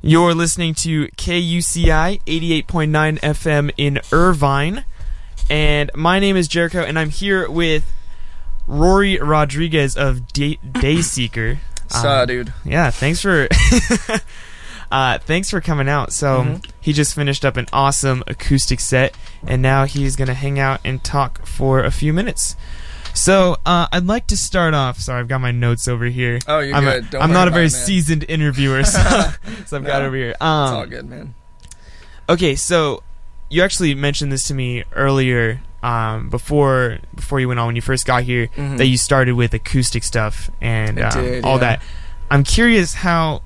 You're listening to KUCI 88.9 FM in Irvine. And my name is Jericho, and I'm here with Rory Rodriguez of Day- Dayseeker. Saw, Um, dude. Yeah, thanks for uh, thanks for coming out. So Mhm. he just finished up an awesome acoustic set, and now he's gonna hang out and talk for a few minutes. So uh, I'd like to start off. Sorry, I've got my notes over here. Oh, you're I'm, a- good. Don't I'm not a very it, seasoned interviewer, so, so I've got over here. It's Um, all good, man. Okay, so you actually mentioned this to me earlier um, before before you went on when you first got here Mhm. that you started with acoustic stuff and um, did, all yeah. that. I'm curious how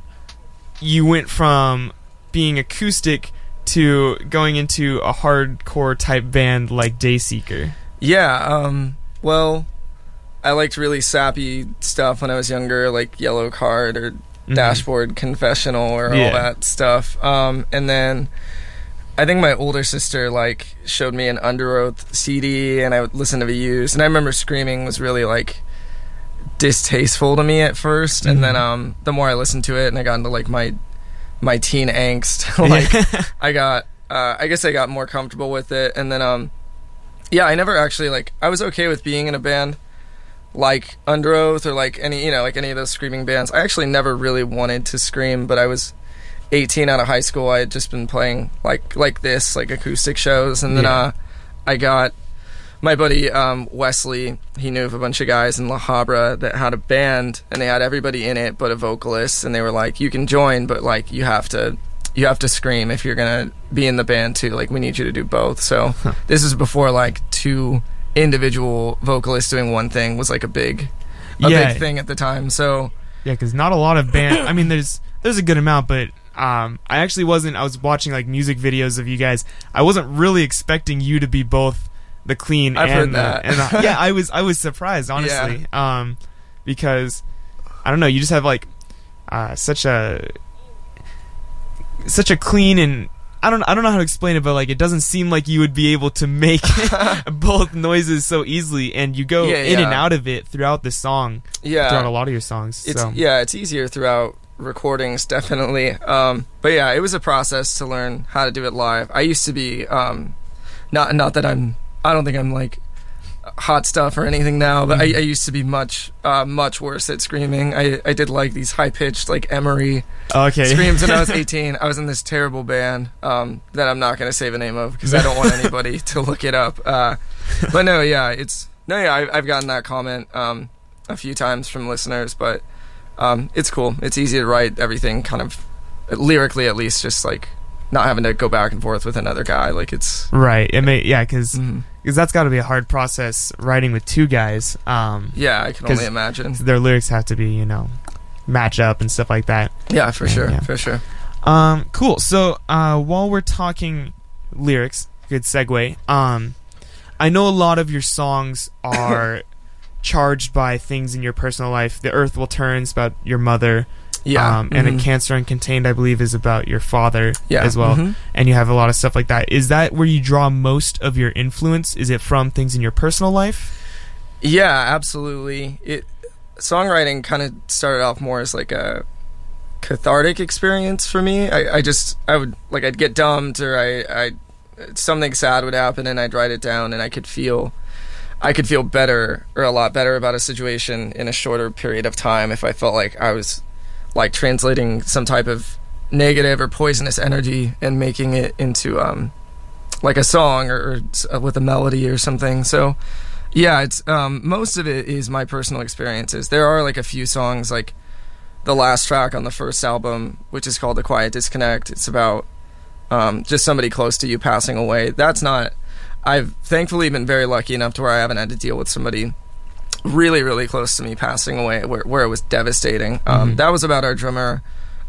you went from being acoustic to going into a hardcore type band like Dayseeker. Yeah, um, well, I liked really sappy stuff when I was younger, like Yellowcard or Mhm. Dashboard Confessional or Yeah. all that stuff. Um, and then I think my older sister like showed me an Underoath CD, and I would listen to Views, and I remember Screaming was really like distasteful to me at 1st and then Mhm. um, the more I listened to it, and I got into like my my teen angst, like. I got uh, I guess I got more comfortable with it and then um yeah, I never actually like I was okay with being in a band like Underoath or like any you know, like any of those screaming bands. I actually never really wanted to scream, but I was 18 out of high school. I had just been playing like like this, like acoustic shows and then Yeah. uh I got my buddy um, Wesley, he knew of a bunch of guys in La Habra that had a band, and they had everybody in it but a vocalist, and they were like, "You can join, but like you have to, you have to scream if you're gonna be in the band too. Like we need you to do both." So this is before like two individual vocalist doing one thing was like a big, a Yeah. big thing at the time. So Yeah, because not a lot of band. I mean, there's there's a good amount, but um, I actually wasn't. I was watching like music videos of you guys. I wasn't really expecting you to be both the clean I've and heard the- that. and the- yeah, I was I was surprised honestly. Um, because I don't know, you just have like uh, such a such a clean and. I don't, I don't know how to explain it, but like it doesn't seem like you would be able to make both noises so easily, and you go Yeah, in and out of it throughout the song, yeah, throughout a lot of your songs. It's so. yeah, it's easier throughout recordings definitely. Um, but yeah, it was a process to learn how to do it live. I used to be um, not not that I'm I don't think I'm like hot stuff or anything now, but I, I used to be much uh, much worse at screaming. I I did like these high pitched like Emery Okay. screams when I was 18. I was in this terrible band um, that I'm not going to say the name of because I don't want anybody to look it up. Uh, but no, yeah, it's no, yeah, I, I've gotten that comment um, a few times from listeners, but um, it's cool. It's easy to write everything kind of lyrically, at least, just like not having to go back and forth with another guy. Like it's. Right. It may yeah, because mhm. that's got to be a hard process writing with two guys. Um, Yeah, I can only imagine. their lyrics have to be you know match up and stuff like that. Yeah, for sure, yeah. for sure. Um, cool. So uh, while we're talking lyrics, good segue. Um, I know a lot of your songs are charged by things in your personal life. The Earth Will Turn is about your mother. Yeah, Um, and mhm. a Cancer Uncontained, I believe, is about your father yeah, as well. mhm. and you have a lot of stuff like that. Is that where you draw most of your influence? Is it from things in your personal life? Yeah, absolutely. It songwriting kind of started off more as like a cathartic experience for me. I, I just I would like I'd get dumped or I I something sad would happen and I'd write it down and I could feel I could feel better or a lot better about a situation in a shorter period of time if I felt like I was like translating some type of negative or poisonous energy and making it into um like a song or, or uh, with a melody or something. So yeah, it's um, most of it is my personal experiences. There are like a few songs, like the last track on the first album, which is called "The Quiet Disconnect." It's about um, just somebody close to you passing away. That's not. I've thankfully been very lucky enough to where I haven't had to deal with somebody really, really close to me passing away, where, where it was devastating. Um, Mhm. that was about our drummer,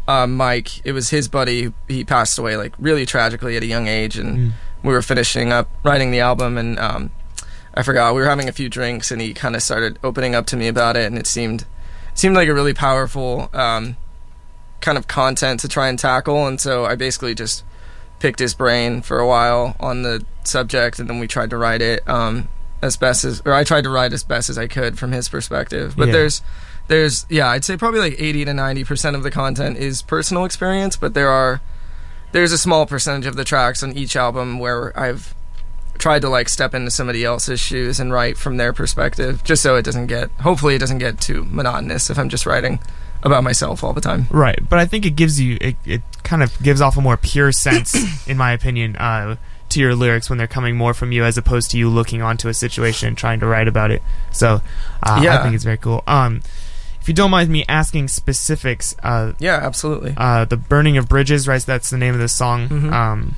uh, Mike. It was his buddy. He passed away like really tragically at a young age, and Mm. we were finishing up writing the album and um, I forgot we were having a few drinks and he kind of started opening up to me about it and it seemed seemed like a really powerful um, kind of content to try and tackle and so I basically just picked his brain for a while on the subject and then we tried to write it um, as best as or I tried to write as best as I could from his perspective but Yeah. there's there's yeah, I'd say probably like 80 to 90 percent of the content is personal experience, but there are there's a small percentage of the tracks on each album where I've tried to like step into somebody else's shoes and write from their perspective, just so it doesn't get hopefully it doesn't get too monotonous if I'm just writing about myself all the time. Right, but I think it gives you it, it kind of gives off a more pure sense, in my opinion, uh, to your lyrics when they're coming more from you as opposed to you looking onto a situation and trying to write about it. So, uh, Yeah. I think it's very cool. Um, if you don't mind me asking specifics, uh, Yeah, absolutely. uh, the burning of bridges, right? That's the name of the song. Mhm. Um,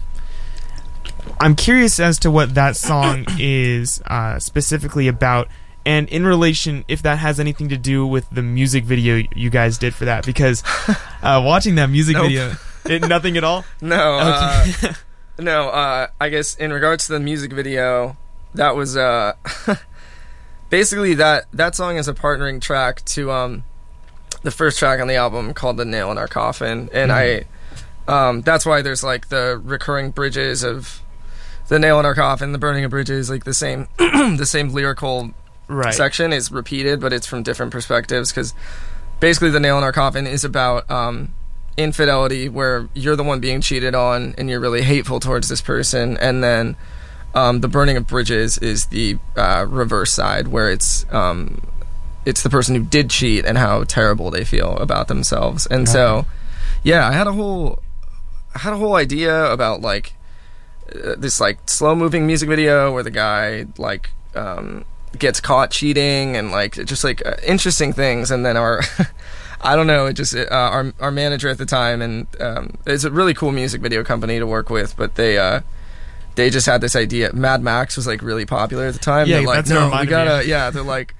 I'm curious as to what that song is uh, specifically about, and in relation, if that has anything to do with the music video you guys did for that. Because uh, watching that music Nope. video, it, nothing at all. No, uh, Okay. no. Uh, I guess in regards to the music video, that was uh, basically that that song is a partnering track to um, the first track on the album called "The Nail in Our Coffin," and I um, that's why there's like the recurring bridges of the nail in our coffin, the burning of bridges, like the same the same lyrical right. section is repeated, but it's from different perspectives because basically the nail in our coffin is about um, infidelity, where you're the one being cheated on and you're really hateful towards this person, and then um, the burning of bridges is the uh, reverse side, where it's um, it's the person who did cheat and how terrible they feel about themselves, and so yeah, I had a whole I had a whole idea about like uh, this like slow moving music video where the guy like um, gets caught cheating and like just like uh, interesting things. And then our I don't know it just uh, our our manager at the time and um, it's a really cool music video company to work with but they uh they just had this idea Mad Max was like really popular at the time Yeah, they're like that's no we gotta of." yeah they're like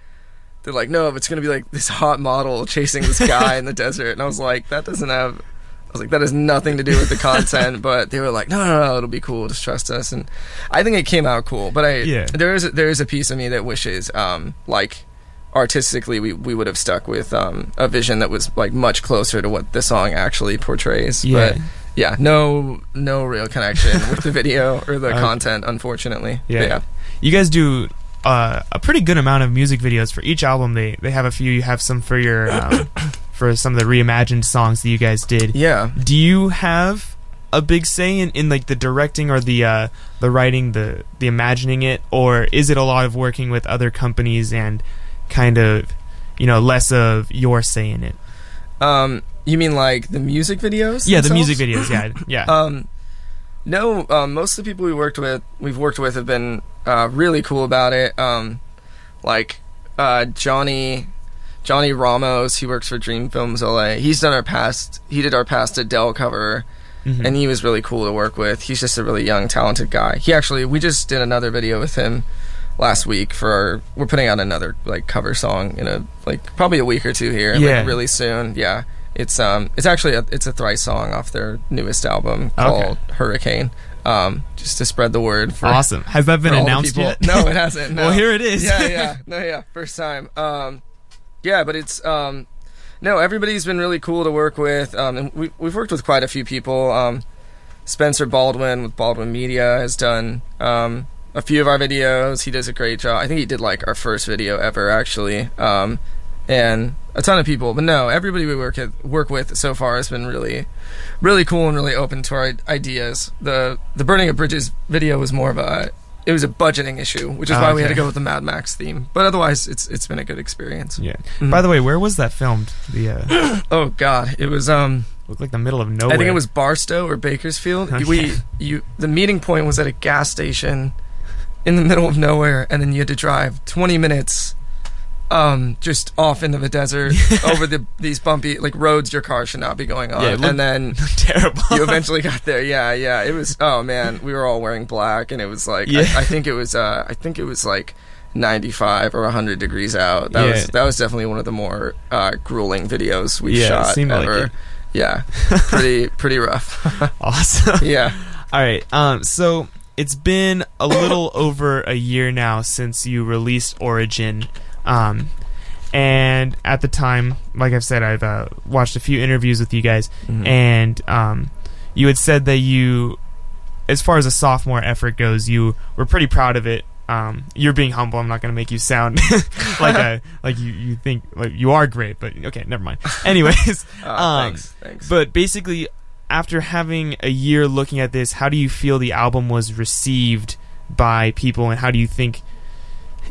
they're like no if it's gonna be like this hot model chasing this guy in the desert and I was like that doesn't have I was like, that has nothing to do with the content, but they were like, no, no, no, it'll be cool. Just trust us. And I think it came out cool. But I, Yeah. there is a, there is a piece of me that wishes, um, like artistically, we we would have stuck with um, a vision that was like much closer to what the song actually portrays. Yeah. But yeah, no no real connection with the video or the Okay. content, unfortunately. Yeah. Yeah. You guys do uh, a pretty good amount of music videos for each album. They they have a few. You have some for your um, for some of the reimagined songs that you guys did. Yeah. Do you have a big say in, in like the directing or the uh, the writing, the the imagining it, or is it a lot of working with other companies and kind of you know less of your say in it? Um, you mean like the music videos? Yeah, the music videos. Yeah, yeah. Um, no, um, most of the people we worked with, we've worked with, have been uh, really cool about it. Um, like uh, Johnny, Johnny Ramos, he works for Dream Films LA. He's done our past. He did our past Adele cover, Mhm. and he was really cool to work with. He's just a really young, talented guy. He actually, we just did another video with him last week for our. We're putting out another like cover song in a like probably a week or two here. Yeah. like, really soon. Yeah. It's um it's actually a, it's a Thrice song off their newest album Okay. called Hurricane. Um, just to spread the word for awesome. Has that been for all the announced yet? No, it hasn't. No. well, here it is. yeah, yeah, no, yeah, first time. Um, yeah, but it's um, no, everybody's been really cool to work with. Um, and we we've worked with quite a few people. Um, Spencer Baldwin with Baldwin Media has done um a few of our videos. He does a great job. I think he did like our first video ever actually. Um, and a ton of people. But no, everybody we work with, work with so far has been really, really cool and really open to our ideas. The the burning of bridges video was more of a it was a budgeting issue, which is Oh, why we had to go with the Mad Max theme. But otherwise, it's it's been a good experience. Yeah. Mhm. By the way, where was that filmed? The uh, Oh God, it was um looked like the middle of nowhere. I think it was Barstow or Bakersfield. Okay. We you the meeting point was at a gas station in the middle of nowhere, and then you had to drive 20 minutes, um, just off into the desert over the these bumpy like roads your car should not be going on. Yeah, and then terrible. you eventually got there. Yeah, yeah. It was oh man, we were all wearing black, and it was like Yeah. I, I think it was uh I think it was like. 95 or 100 degrees out. That Yeah. was that was definitely one of the more uh, grueling videos we've Yeah, shot seemed like it. Yeah, pretty pretty rough. awesome. yeah. All right. Um. So it's been a little over a year now since you released Origin. Um. And at the time, like I've said, I've uh, watched a few interviews with you guys, Mhm. and um, you had said that you, as far as a sophomore effort goes, you were pretty proud of it um, you're being humble. I'm not going to make you sound like a like you you think like you are great, but okay, never mind. Anyways, Uh, um, thanks, thanks. but basically, after having a year looking at this, how do you feel the album was received by people, and how do you think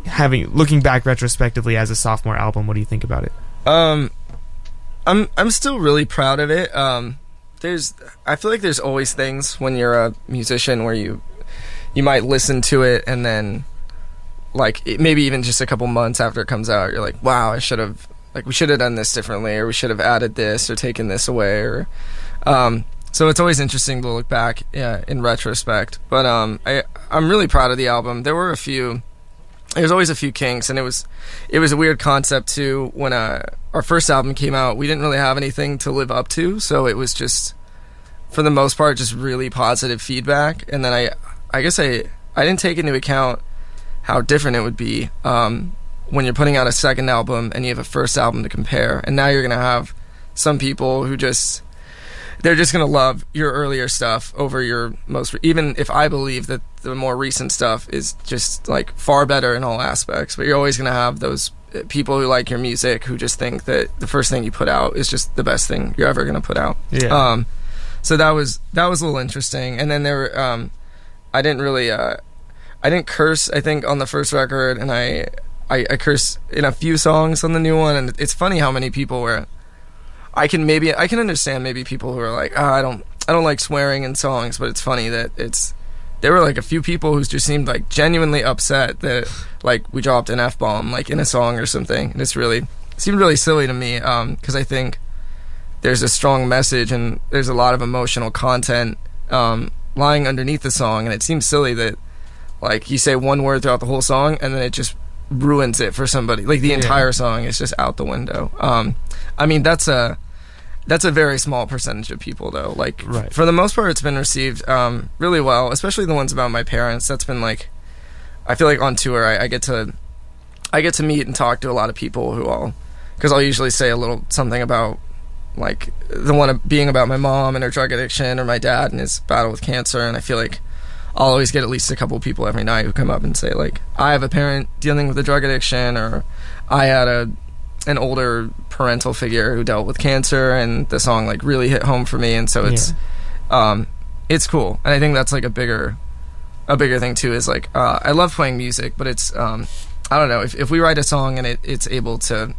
having looking back retrospectively as a sophomore album, what do you think about it? Um, I'm I'm still really proud of it. Um, there's I feel like there's always things when you're a musician where you you might listen to it and then like it, maybe even just a couple months after it comes out, you're like, wow, I should have like we should have done this differently, or we should have added this or taken this away, or um. So it's always interesting to look back yeah, in retrospect. But um, I I'm really proud of the album. There were a few there's always a few kinks and it was it was a weird concept too when uh, our first album came out we didn't really have anything to live up to so it was just for the most part just really positive feedback and then i i guess i i didn't take into account how different it would be um, when you're putting out a second album and you have a first album to compare and now you're gonna have some people who just they're just gonna love your earlier stuff over your most re- even if i believe that the more recent stuff is just like far better in all aspects but you're always gonna have those uh, people who like your music who just think that the first thing you put out is just the best thing you're ever gonna put out Yeah. um so that was that was a little interesting and then there were um i didn't really uh i didn't curse i think on the first record and i i, I curse in a few songs on the new one and it's funny how many people were I can maybe I can understand maybe people who are like, oh, I don't I don't like swearing in songs, but it's funny that it's there were like a few people who just seemed like genuinely upset that like we dropped an f bomb like in a song or something, and it's really it seemed really silly to me because I think there's a strong message and there's a lot of emotional content um, lying underneath the song, and it seems silly that like you say one word throughout the whole song and then it just ruins it for somebody. Like the Yeah. entire song is just out the window. Um, I mean that's a that's a very small percentage of people though. Like Right. for the most part, it's been received um, really well, especially the ones about my parents. That's been like I feel like on tour I, I get to I get to meet and talk to a lot of people who all because I'll usually say a little something about like the one being about my mom and her drug addiction or my dad and his battle with cancer and I feel like I'll always get at least a couple people every night who come up and say like I have a parent dealing with a drug addiction or I had a an older parental figure who dealt with cancer and the song like really hit home for me and so it's um it's cool. And I think that's like a bigger a bigger thing too is like uh, I love playing music but it's um I don't know. If if we write a song and it, it's able to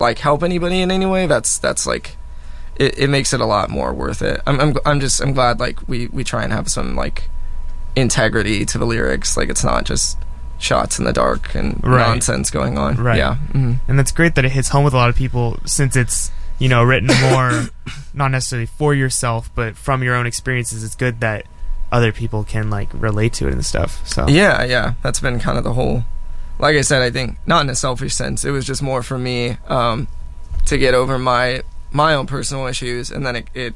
like help anybody in any way that's that's like it, it makes it a lot more worth it. I'm, I'm I'm just I'm glad like we we try and have some like integrity to the lyrics. Like it's not just shots in the dark and Right. nonsense going on Right. yeah mhm. and that's great that it hits home with a lot of people since it's you know written more not necessarily for yourself but from your own experiences it's good that other people can like relate to it and stuff so Yeah, yeah. That's been kind of the whole. Like I said, I think not in a selfish sense. It was just more for me um, to get over my my own personal issues, and then it, it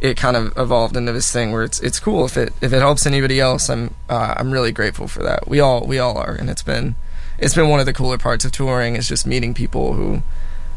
it kind of evolved into this thing where it's it's cool if it if it helps anybody else. I'm uh, I'm really grateful for that. We all we all are, and it's been it's been one of the cooler parts of touring is just meeting people who.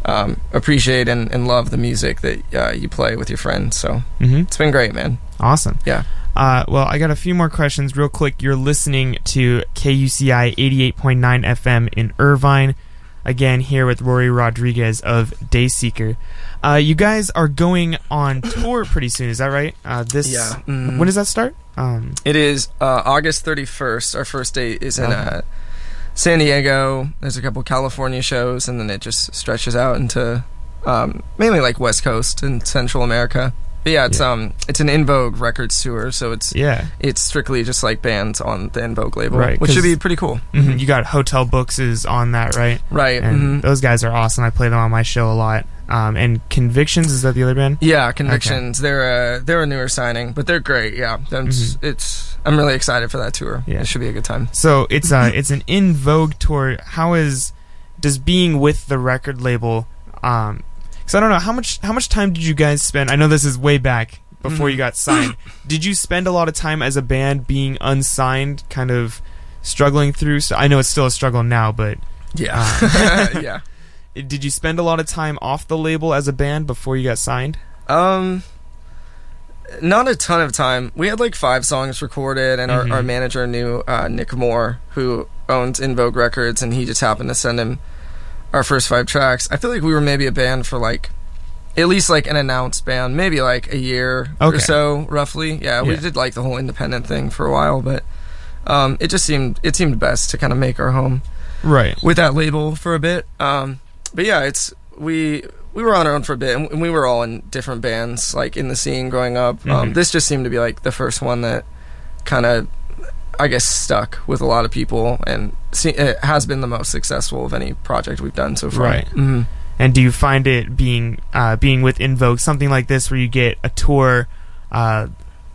Um, appreciate and, and love the music that uh, you play with your friends. So hmm it's been great, man. awesome Yeah. uh, well i got a few more questions real quick you're listening to kuci 88.9 fm in irvine again here with rory rodriguez of dayseeker uh, you guys are going on tour pretty soon is that right uh, this Yeah. Mhm. when does that start um, It is uh, August 31st. Our first date is in Okay. uh, San Diego. There's a couple California shows, and then it just stretches out into um, mainly like West Coast and Central America. But yeah, it's Yeah. um it's an In Vogue Records tour, so it's yeah it's strictly just like bands on the In Vogue label, Right, which should be pretty cool. hmm You got Hotel Books is on that, right? Right. And mhm. those guys are awesome. I play them on my show a lot. Um, and Convictions is that the other band? Yeah, Convictions. They're a they're a newer signing, but they're great. Yeah, That's- it's I'm really excited for that tour. Mm-hmm. Yeah. It should be a good time. So it's uh it's an in vogue tour. How is does being with the record label? Um, because I don't know how much how much time did you guys spend? I know this is way back before Mhm. you got signed. did you spend a lot of time as a band being unsigned, kind of struggling through? So I know it's still a struggle now, but Yeah, yeah. did you spend a lot of time off the label as a band before you got signed? Um, not a ton of time. We had like five songs recorded, and Mhm. our, our manager knew uh, Nick Moore, who owns In Vogue Records, and he just happened to send him our first five tracks. I feel like we were maybe a band for like at least like an announced band, maybe like a year Okay. or so, roughly. Yeah, we Yeah. did like the whole independent thing for a while, but um, it just seemed it seemed best to kind of make our home Right. with that label for a bit. Um, but yeah, it's we we were on our own for a bit, and we were all in different bands, like in the scene growing up. Um, Mhm. this just seemed to be like the first one that kind of, I guess, stuck with a lot of people, and se- it has been the most successful of any project we've done so far. Right. hmm And do you find it being uh, being with In Vogue something like this where you get a tour, uh,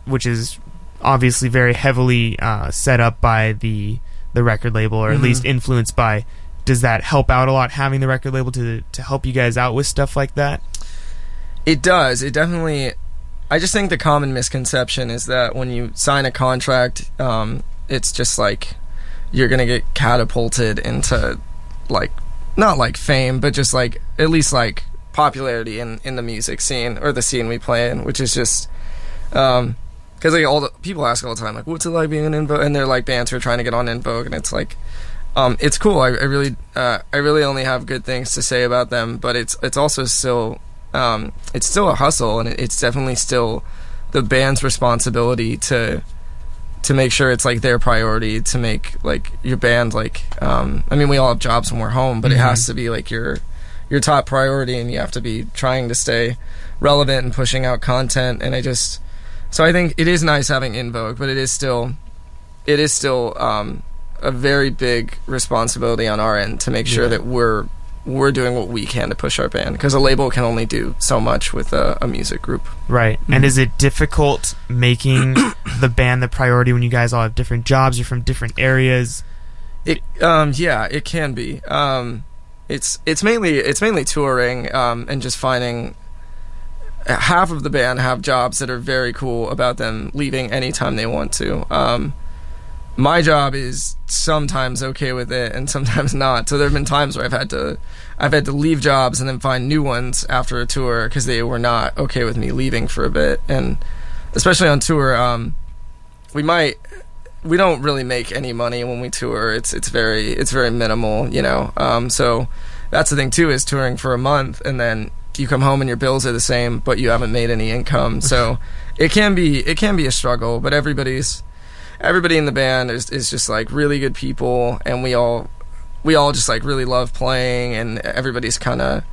which is obviously very heavily uh, set up by the the record label, or at Mhm. least influenced by? Does that help out a lot having the record label to to help you guys out with stuff like that? It does. It definitely. I just think the common misconception is that when you sign a contract, um, it's just like you're gonna get catapulted into like not like fame, but just like at least like popularity in in the music scene or the scene we play in, which is just um because like all the people ask all the time like what's it like being an In Vogue and they're like bands who are trying to get on In Vogue and it's like um it's cool I, I really uh I really only have good things to say about them but it's it's also still um it's still a hustle and it's definitely still the band's responsibility to to make sure it's like their priority to make like your band like um I mean we all have jobs when we're home but it Mhm. has to be like your your top priority and you have to be trying to stay relevant and pushing out content and I just so I think it is nice having In Vogue but it is still it is still um a very big responsibility on our end to make sure Yeah. that we're we're doing what we can to push our band because a label can only do so much with a, a music group. Right. And Mhm. is it difficult making the band the priority when you guys all have different jobs? You're from different areas. It um yeah, it can be. Um it's it's mainly it's mainly touring um and just finding half of the band have jobs that are very cool about them leaving anytime they want to. Um my job is sometimes okay with it and sometimes not. So there have been times where I've had to I've had to leave jobs and then find new ones after a tour because they were not okay with me leaving for a bit and especially on tour um we might we don't really make any money when we tour. It's it's very it's very minimal, you know. Um, so that's the thing too is touring for a month and then you come home and your bills are the same, but you haven't made any income. So it can be it can be a struggle, but everybody's everybody in the band is is just like really good people, and we all we all just like really love playing, and everybody's kind of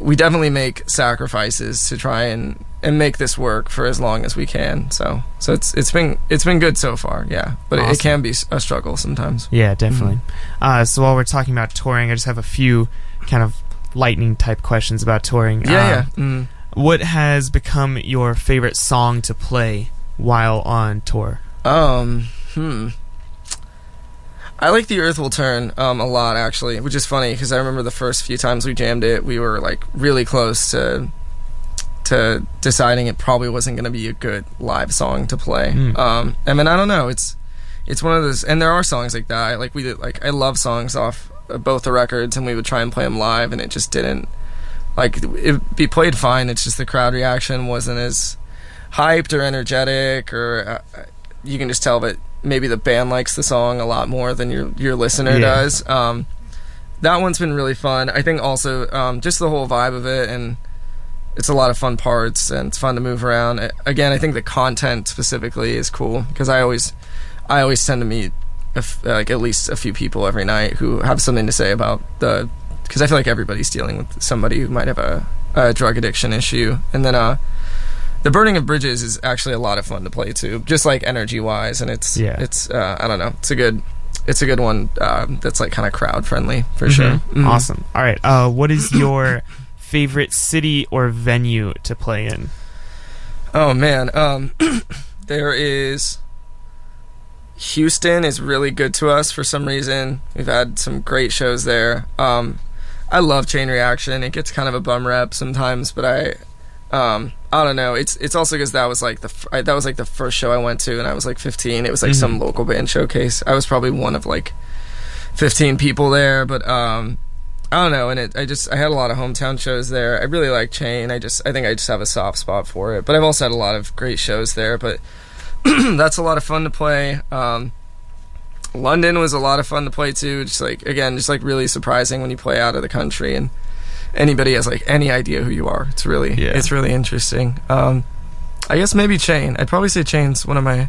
we definitely make sacrifices to try and and make this work for as long as we can. So so it's it's been it's been good so far, yeah. But it, it can be a struggle sometimes. Yeah, definitely. Uh, so while we're talking about touring, I just have a few kind of lightning type questions about touring. Yeah, Um, yeah. Mm. What has become your favorite song to play while on tour? Um, hmm. I like the Earth Will Turn um, a lot, actually, which is funny because I remember the first few times we jammed it, we were like really close to to deciding it probably wasn't going to be a good live song to play. Mm. Um, I mean, I don't know. It's it's one of those, and there are songs like that. Like we did, like I love songs off of both the records, and we would try and play them live, and it just didn't. Like it be played fine. It's just the crowd reaction wasn't as hyped or energetic, or uh, you can just tell that maybe the band likes the song a lot more than your your listener Yeah. does. Um, that one's been really fun. I think also um, just the whole vibe of it, and it's a lot of fun parts, and it's fun to move around. Uh, Again, I think the content specifically is cool because I always I always tend to meet a f- like at least a few people every night who have something to say about the because I feel like everybody's dealing with somebody who might have a, a drug addiction issue, and then uh, the burning of bridges is actually a lot of fun to play too, just like energy wise, and it's Yeah. it's uh, I don't know, it's a good it's a good one uh, that's like kind of crowd friendly for Mhm. sure. Mhm. Awesome. All right. Uh, what is your favorite city or venue to play in? Oh man, um, there is. Houston is really good to us for some reason. We've had some great shows there. Um, I love Chain Reaction. It gets kind of a bum rep sometimes, but I, um, I don't know. It's it's also because that was like the f- I, that was like the first show I went to, and I was like 15. It was like some Mhm. local band showcase. I was probably one of like 15 people there, but um, I don't know. And it, I just I had a lot of hometown shows there. I really like Chain. I just I think I just have a soft spot for it. But I've also had a lot of great shows there. But that's a lot of fun to play. Um, London was a lot of fun to play too. Just like again, just like really surprising when you play out of the country and anybody has like any idea who you are. It's really Yeah. it's really interesting. Um, I guess maybe Chain. I'd probably say Chain's one of my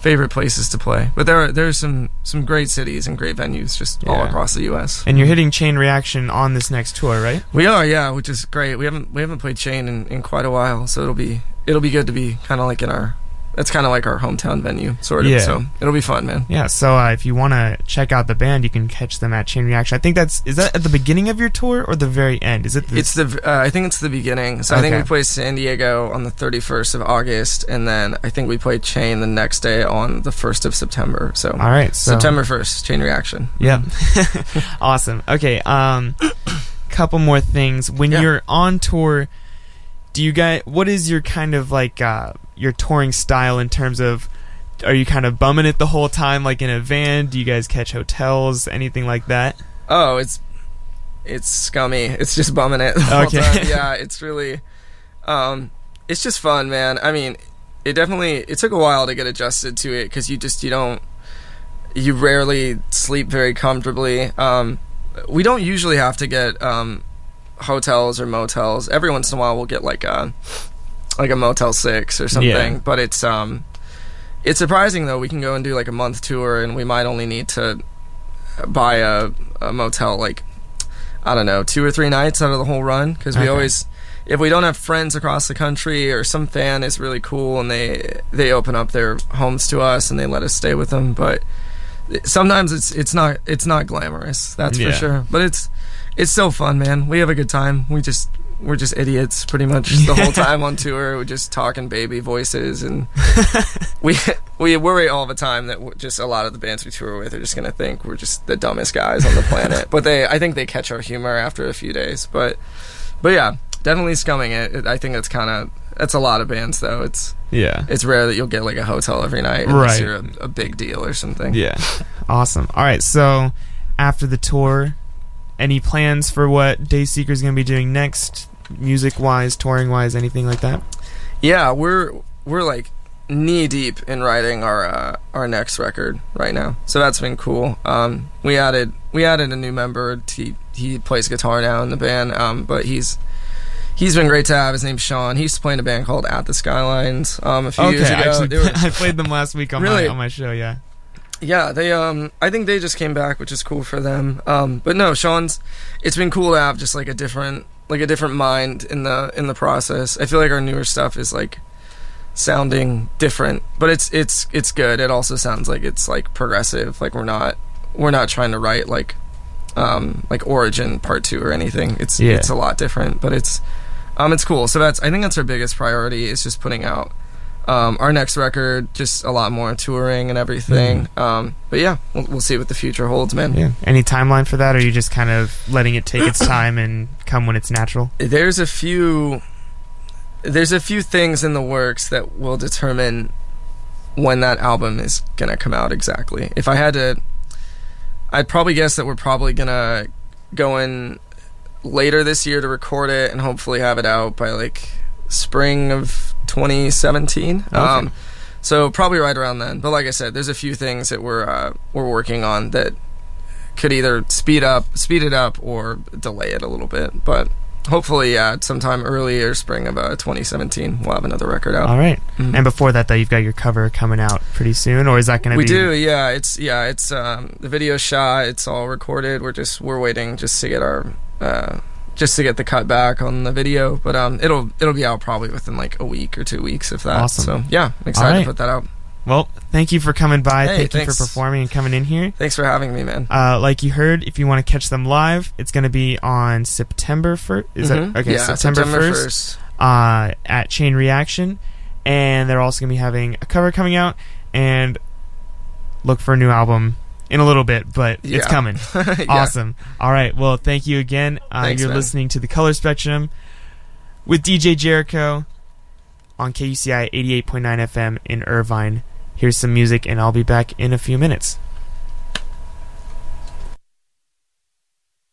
favorite places to play. But there are there's some some great cities and great venues just all across the U.S. And you're hitting Chain Reaction on this next tour, right? We are, yeah, which is great. We haven't we haven't played Chain in, in quite a while, so it'll be it'll be good to be kind of like in our. It's kind of like our hometown venue, sort of. Yeah. So it'll be fun, man. Yeah. So uh, if you want to check out the band, you can catch them at Chain Reaction. I think that's is that at the beginning of your tour or the very end? Is it? The, It's the uh, I think it's the beginning. So I think we played San Diego on the 31st of August, and then I think we played Chain the next day on the 1st of September. So all right. So September 1st, Chain Reaction. Yep. awesome. Okay. Um, couple more things. When Yeah. you're on tour, do you guys? What is your kind of like uh, your touring style in terms of? Are you kind of bumming it the whole time, like in a van? Do you guys catch hotels, anything like that? Oh, it's it's scummy. It's just bumming it. Okay. time. Yeah, it's really um it's just fun, man. I mean, it definitely it took a while to get adjusted to it cuz you just you don't you rarely sleep very comfortably. Um we don't usually have to get um hotels or motels. Every once in a while we'll get like a like a Motel 6 or something, Yeah. but it's um it's surprising though. We can go and do like a month tour and we might only need to buy a, a motel like I don't know two or three nights out of the whole run because we Okay. always if we don't have friends across the country or some fan is really cool and they they open up their homes to us and they let us stay with them but sometimes it's it's not it's not glamorous that's Yeah. for sure but it's it's so fun man we have a good time we just we're just idiots pretty much the whole time on tour we're just talking baby voices and we we worry all the time that just a lot of the bands we tour with are just gonna think we're just the dumbest guys on the planet. but they, I think they catch our humor after a few days. But but yeah, definitely scumming it. it I think it's kind of that's a lot of bands though. It's Yeah. it's rare that you'll get like a hotel every night unless Right. you're a, a big deal or something. Yeah. awesome. All right. So after the tour, any plans for what Dayseeker's going to be doing next, music wise, touring wise, anything like that? Yeah, we're we're like knee deep in writing our uh, our next record right now. So that's been cool. Um, we added we added a new member. He he plays guitar now in the band, um, but he's he's been great to have. His name's Sean. He used to play in a band called At the Skylines um, a few years Okay. ago. Actually, were- I played them last week on Really? my on my show. Yeah. Yeah, they um I think they just came back, which is cool for them. Um but no, Sean's it's been cool to have just like a different like a different mind in the in the process. I feel like our newer stuff is like sounding different, but it's it's it's good. It also sounds like it's like progressive. Like we're not we're not trying to write like um like Origin Part 2 or anything. It's Yeah. it's a lot different, but it's um it's cool. So that's I think that's our biggest priority is just putting out um, our next record, just a lot more touring and everything. Um, but yeah, we'll, we'll see what the future holds, man. Yeah. Any timeline for that, or are you just kind of letting it take its time and come when it's natural? There's a few, there's a few things in the works that will determine when that album is gonna come out exactly. If I had to, I'd probably guess that we're probably gonna go in later this year to record it and hopefully have it out by like spring of 2017. Um, so probably right around then. But like I said, there's a few things that we're uh, we're working on that could either speed up speed it up or delay it a little bit. But hopefully, yeah, sometime early or spring of uh, 2017, we'll have another record out. All right. Mhm. And before that, though, you've got your cover coming out pretty soon, or is that going to we be? do, yeah. It's yeah, it's um, the video shot. It's all recorded. We're just we're waiting just to get our uh, just to get the cut back on the video. But um, it'll it'll be out probably within like a week or two weeks, if that. Awesome. So yeah, I'm excited right. to put that out. Well, thank you for coming by. Hey, thank you for performing and coming in here. Thanks for having me, man. Uh, like you heard, if you want to catch them live, it's going to be on September first. Is Mhm. that okay? Yeah, September September first, uh, at Chain Reaction, and they're also going to be having a cover coming out. And look for a new album in a little bit, but it's coming. Yeah. Awesome. All right. Well, thank you again. Uh, Thanks, you're man. listening to the Color Spectrum with DJ Jericho on KUCI 88.9 FM in Irvine. Here's some music, and I'll be back in a few minutes.